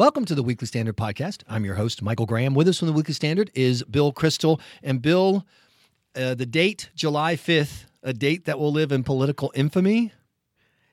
Welcome to the Weekly Standard podcast. I'm your host, Michael Graham. With us from the Weekly Standard is Bill Kristol. And Bill, uh, the date, July 5th, a date that will live in political infamy.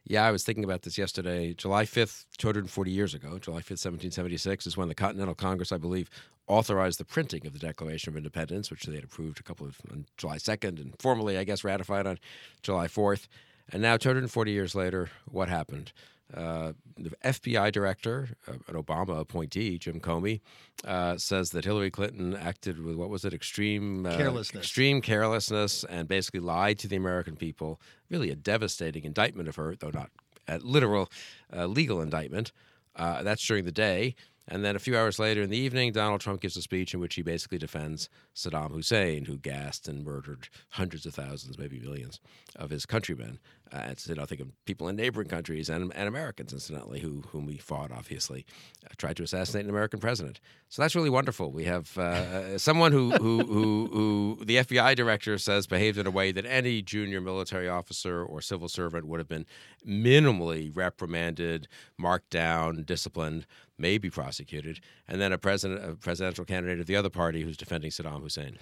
Yeah, I was thinking about this yesterday. July 5th, 240 years ago, July 5th, 1776, is when the Continental Congress, I believe, authorized the printing of the Declaration of Independence, which they had approved a couple of on July 2nd and formally, I guess, ratified on July 4th. And now, 240 years later, what happened? Uh, the FBI director, uh, an Obama appointee, Jim Comey, uh, says that Hillary Clinton acted with what was it, extreme uh, carelessness, extreme carelessness, and basically lied to the American people. Really, a devastating indictment of her, though not a literal uh, legal indictment. Uh, that's during the day. And then a few hours later in the evening, Donald Trump gives a speech in which he basically defends Saddam Hussein, who gassed and murdered hundreds of thousands, maybe millions, of his countrymen. Uh, it's, you know, I think of people in neighboring countries and, and Americans, incidentally, who whom we fought, obviously, uh, tried to assassinate an American president. So that's really wonderful. We have uh, uh someone who, who, who, who the FBI director says behaved in a way that any junior military officer or civil servant would have been minimally reprimanded, marked down, disciplined may be prosecuted, and then a president, a presidential candidate of the other party who's defending Saddam Hussein.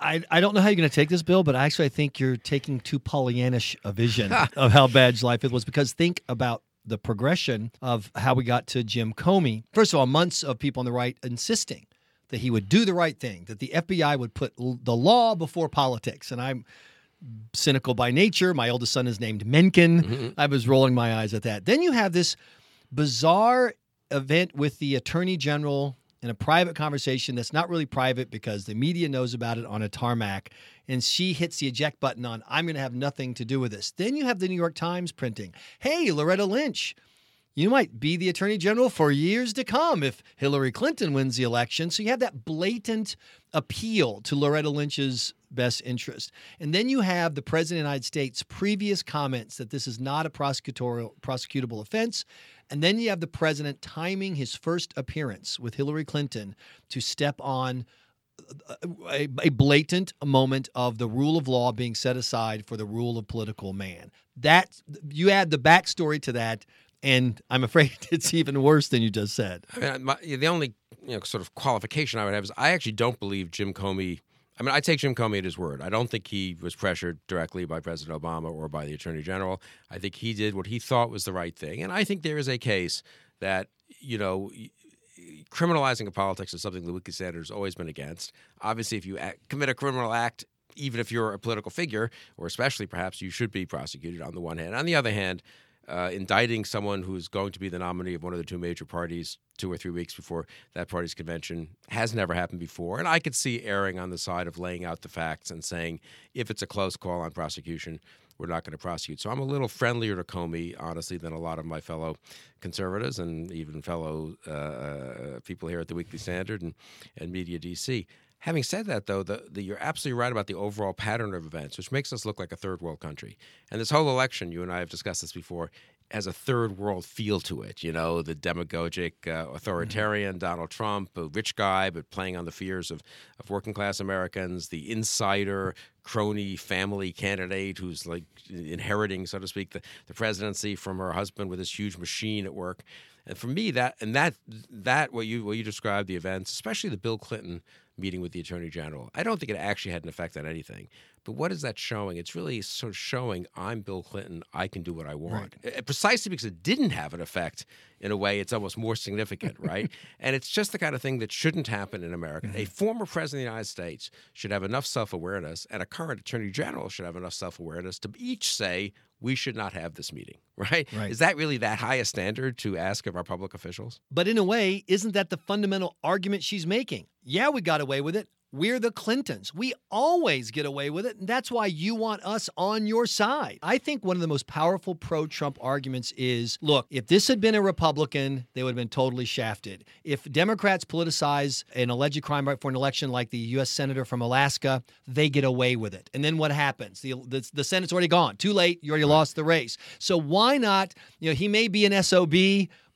I, I don't know how you're going to take this, Bill, but actually I think you're taking too Pollyannish a vision of how bad life it was. Because think about the progression of how we got to Jim Comey. First of all, months of people on the right insisting that he would do the right thing, that the FBI would put the law before politics. And I'm cynical by nature. My oldest son is named Mencken. Mm-hmm. I was rolling my eyes at that. Then you have this bizarre event with the attorney general in a private conversation that's not really private because the media knows about it on a tarmac and she hits the eject button on i'm going to have nothing to do with this. Then you have the new york times printing hey loretta lynch you might be the attorney general for years to come if hillary clinton wins the election. So you have that blatant appeal to loretta lynch's best interest. And then you have the president of the united states previous comments that this is not a prosecutorial prosecutable offense and then you have the president timing his first appearance with Hillary Clinton to step on uh, a, a, blatant moment of the rule of law being set aside for the rule of political man. That you add the backstory to that, and I'm afraid it's even worse than you just said. I mean, my, the only you know, sort of qualification I would have is I actually don't believe Jim Comey I mean, I take Jim Comey at his word. I don't think he was pressured directly by President Obama or by the Attorney General. I think he did what he thought was the right thing. And I think there is a case that, you know, criminalizing of politics is something the Weekly Standard has always been against. Obviously, if you act, commit a criminal act, even if you're a political figure, or especially perhaps, you should be prosecuted on the one hand. On the other hand, uh, indicting someone who's going to be the nominee of one of the two major parties two or three weeks before that party's convention has never happened before. And I could see erring on the side of laying out the facts and saying, if it's a close call on prosecution, we're not going to prosecute. So I'm a little friendlier to Comey, honestly, than a lot of my fellow conservatives and even fellow uh, uh people here at the Weekly Standard and, and Media DC. Having said that, though, the, the, you're absolutely right about the overall pattern of events, which makes us look like a third world country. And this whole election, you and I have discussed this before, has a third world feel to it. You know, the demagogic, uh, authoritarian mm-hmm. Donald Trump, a rich guy, but playing on the fears of, of working class Americans, the insider, crony family candidate who's like inheriting, so to speak, the, the presidency from her husband with this huge machine at work. And for me, that and that that what you what you described the events, especially the Bill Clinton meeting with the attorney general. I don't think it actually had an effect on anything. But what is that showing? It's really sort of showing I'm Bill Clinton. I can do what I want. Right. Precisely because it didn't have an effect in a way, it's almost more significant, right? and it's just the kind of thing that shouldn't happen in America. Mm-hmm. A former president of the United States should have enough self awareness, and a current attorney general should have enough self awareness to each say, we should not have this meeting, right? right? Is that really that high a standard to ask of our public officials? But in a way, isn't that the fundamental argument she's making? Yeah, we got away with it. We're the Clintons. We always get away with it. And that's why you want us on your side. I think one of the most powerful pro Trump arguments is look, if this had been a Republican, they would have been totally shafted. If Democrats politicize an alleged crime right for an election like the U.S. Senator from Alaska, they get away with it. And then what happens? The, the, the Senate's already gone. Too late. You already lost the race. So why not? You know, he may be an SOB,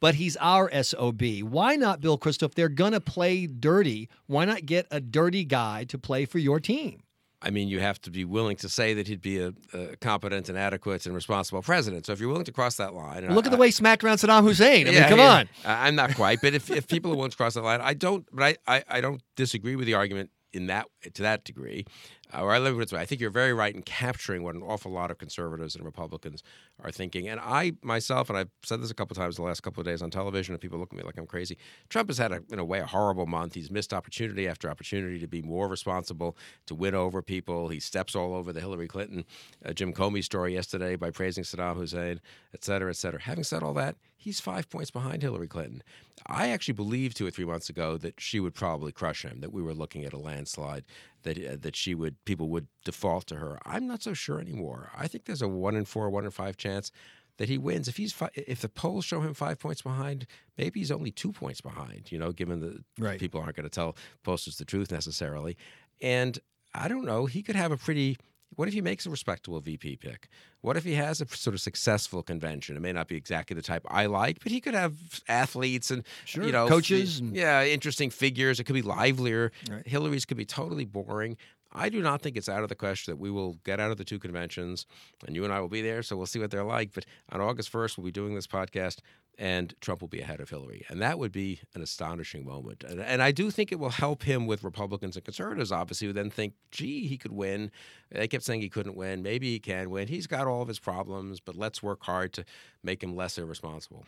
but he's our SOB. Why not, Bill? If they're going to play dirty, why not get a dirty guy to play for your team? I mean, you have to be willing to say that he'd be a, a competent and adequate and responsible president. So if you're willing to cross that line, and Look I, at the way he smacked around Saddam Hussein. I mean, come yeah. on. I'm not quite, but if, if people are willing to cross that line, I don't. But I, I, I don't disagree with the argument in that to that degree. Uh, or I live with I think you're very right in capturing what an awful lot of conservatives and Republicans are thinking. And I myself, and I've said this a couple times the last couple of days on television, and people look at me like I'm crazy. Trump has had, a, in a way, a horrible month. He's missed opportunity after opportunity to be more responsible, to win over people. He steps all over the Hillary Clinton, uh, Jim Comey story yesterday by praising Saddam Hussein, et cetera, et cetera. Having said all that, he's five points behind Hillary Clinton. I actually believed two or three months ago that she would probably crush him, that we were looking at a landslide, that uh, that she would people would default to her. I'm not so sure anymore. I think there's a one in four, one in five chance that he wins. If he's fi- if the polls show him five points behind, maybe he's only two points behind. You know, given that Right. people aren't going to tell posters the truth necessarily, and I don't know. He could have a pretty. What if he makes a respectable VP pick? What if he has a sort of successful convention? It may not be exactly the type I like, but he could have athletes and Sure, you know coaches f- and- yeah, interesting figures. It could be livelier. Right. Hillary's could be totally boring. I do not think it's out of the question that we will get out of the two conventions, and you and I will be there. So we'll see what they're like. But on August first, we'll be doing this podcast, and Trump will be ahead of Hillary, and that would be an astonishing moment. And, and I do think it will help him with Republicans and conservatives. Obviously, who then think, "Gee, he could win." They kept saying he couldn't win. Maybe he can win. He's got all of his problems, but let's work hard to make him less irresponsible.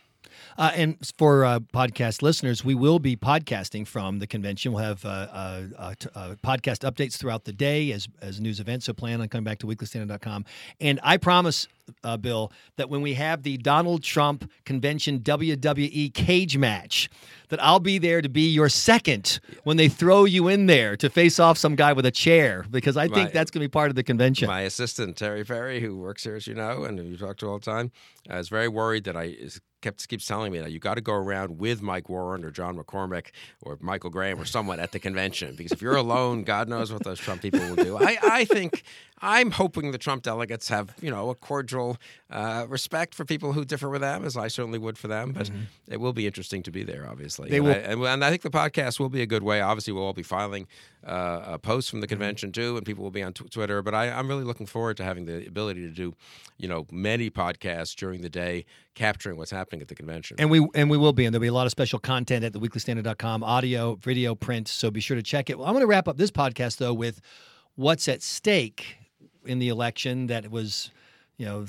Uh, and for uh, podcast listeners, we will be podcasting from the convention. We'll have uh, uh, uh, t- uh, podcast updates throughout the day as, as news events. So plan on coming back to weeklystandard.com. And I promise, uh, Bill, that when we have the Donald Trump convention WWE cage match, that I'll be there to be your second when they throw you in there to face off some guy with a chair, because I think My- that's going to be part of the convention. My assistant Terry Ferry, who works here, as you know, and who you talk to all the time, uh, is very worried that I is kept keeps telling me that you got to go around with Mike Warren or John McCormack or Michael Graham or someone at the convention because if you're alone, God knows what those Trump people will do. I, I think I'm hoping the Trump delegates have you know a cordial uh, respect for people who differ with them, as I certainly would for them. But it will be interesting to be there, obviously. Mm-hmm. They and, will- I, and, and I think the podcast will be a good way. Obviously, we'll all be filing uh, a post from the Mm-hmm. convention too, and people will be on tw- Twitter. But I, I'm really looking forward to having the ability to do, you know, many podcasts during the day, capturing what's happening at the convention. And we and we will be, and there'll be a lot of special content at theweeklystandard.com, audio, video, print. So be sure to check it. Well, I'm going to wrap up this podcast though with what's at stake in the election that was, you know,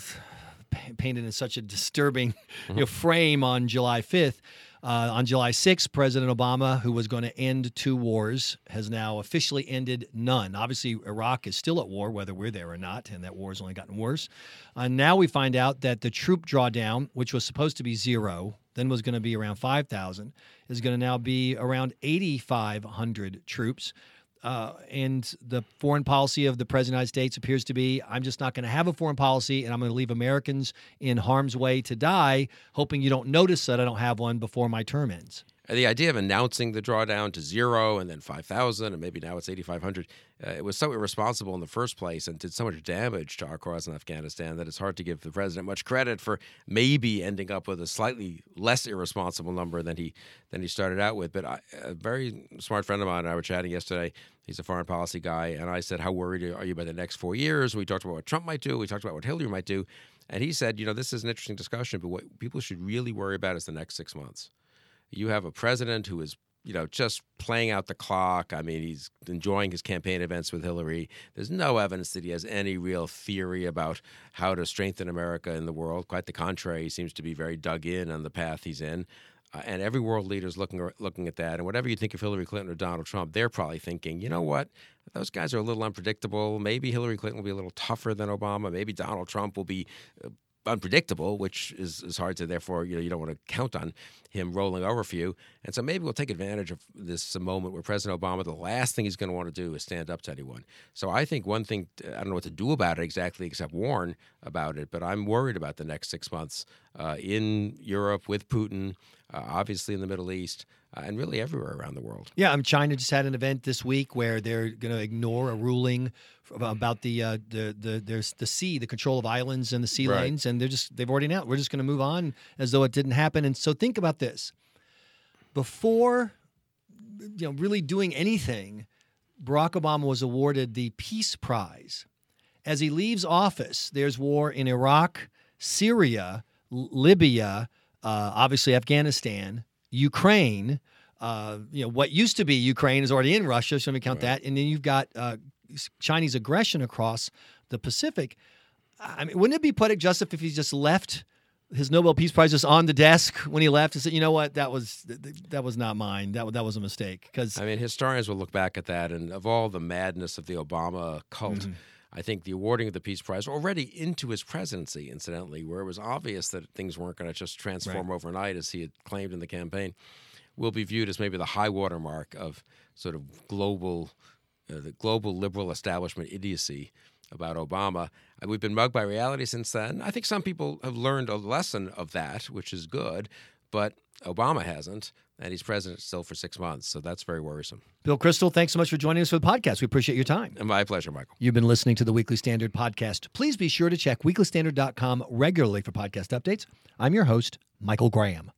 painted in such a disturbing you know, frame on July 5th. Uh, on July 6th, President Obama, who was going to end two wars, has now officially ended none. Obviously, Iraq is still at war, whether we're there or not, and that war has only gotten worse. Uh, now we find out that the troop drawdown, which was supposed to be zero, then was going to be around 5,000, is going to now be around 8,500 troops. Uh, and the foreign policy of the President of the United States appears to be I'm just not going to have a foreign policy and I'm going to leave Americans in harm's way to die, hoping you don't notice that I don't have one before my term ends. The idea of announcing the drawdown to zero and then 5,000 and maybe now it's 8,500, uh, it was so irresponsible in the first place and did so much damage to our cause in Afghanistan that it's hard to give the president much credit for maybe ending up with a slightly less irresponsible number than he than he started out with. But I, a very smart friend of mine and I were chatting yesterday. He's a foreign policy guy, and I said, "How worried are you about the next four years?" We talked about what Trump might do. We talked about what Hillary might do, and he said, "You know, this is an interesting discussion, but what people should really worry about is the next six months." You have a president who is you know just playing out the clock. I mean he's enjoying his campaign events with hillary. There's no evidence that he has any real theory about how to strengthen america in the world. Quite the contrary he seems to be very dug in on the path he's in. Uh, and every world leader is looking looking at that. And whatever you think of hillary clinton or donald trump they're probably thinking you know what? Those guys are a little unpredictable. Maybe hillary clinton will be a little tougher than obama. Maybe donald trump will be uh, unpredictable, which is, is hard to therefore you know you don't want to count on him rolling over for you. And so maybe we'll take advantage of this moment where President Obama, the last thing he's going to want to do is stand up to anyone. So I think one thing I don't know what to do about it exactly, except warn about it. But I'm worried about the next six months uh, in Europe with Putin, uh, obviously in the Middle East. Uh, and really everywhere around the world. Yeah, um, China just had an event this week where they're going to ignore a ruling about the uh, the the there's the sea, the control of islands and the sea Right. lanes, and they're just they've already announced we're just going to move on as though it didn't happen. And so think about this: before you know really doing anything, Barack Obama was awarded the Peace Prize. As he leaves office, there's war in Iraq, Syria, Libya, uh, obviously Afghanistan, Ukraine. Uh, you know what used to be Ukraine is already in Russia, so let me count that. And then you've got uh, Chinese aggression across the Pacific. I mean, wouldn't it be poetic justice if he just left his Nobel Peace Prize just on the desk when he left and said, "You know what? That was that was not mine. That that was a mistake." Because I mean, historians will look back at that, and of all the madness of the Obama cult. Mm-hmm. I think the awarding of the Peace Prize already into his presidency, incidentally, where it was obvious that things weren't going to just transform overnight as he had claimed in the campaign, will be viewed as maybe the high water mark of sort of global, uh, the global liberal establishment idiocy about Obama. Uh, We've been mugged by reality since then. I think some people have learned a lesson of that, which is good, but Obama hasn't, and he's president still for six months, so that's very worrisome. Bill Kristol, thanks so much for joining us for the podcast. We appreciate your time. My pleasure, Michael. You've been listening to the Weekly Standard podcast. Please be sure to check weeklystandard.com regularly for podcast updates. I'm your host, Michael Graham.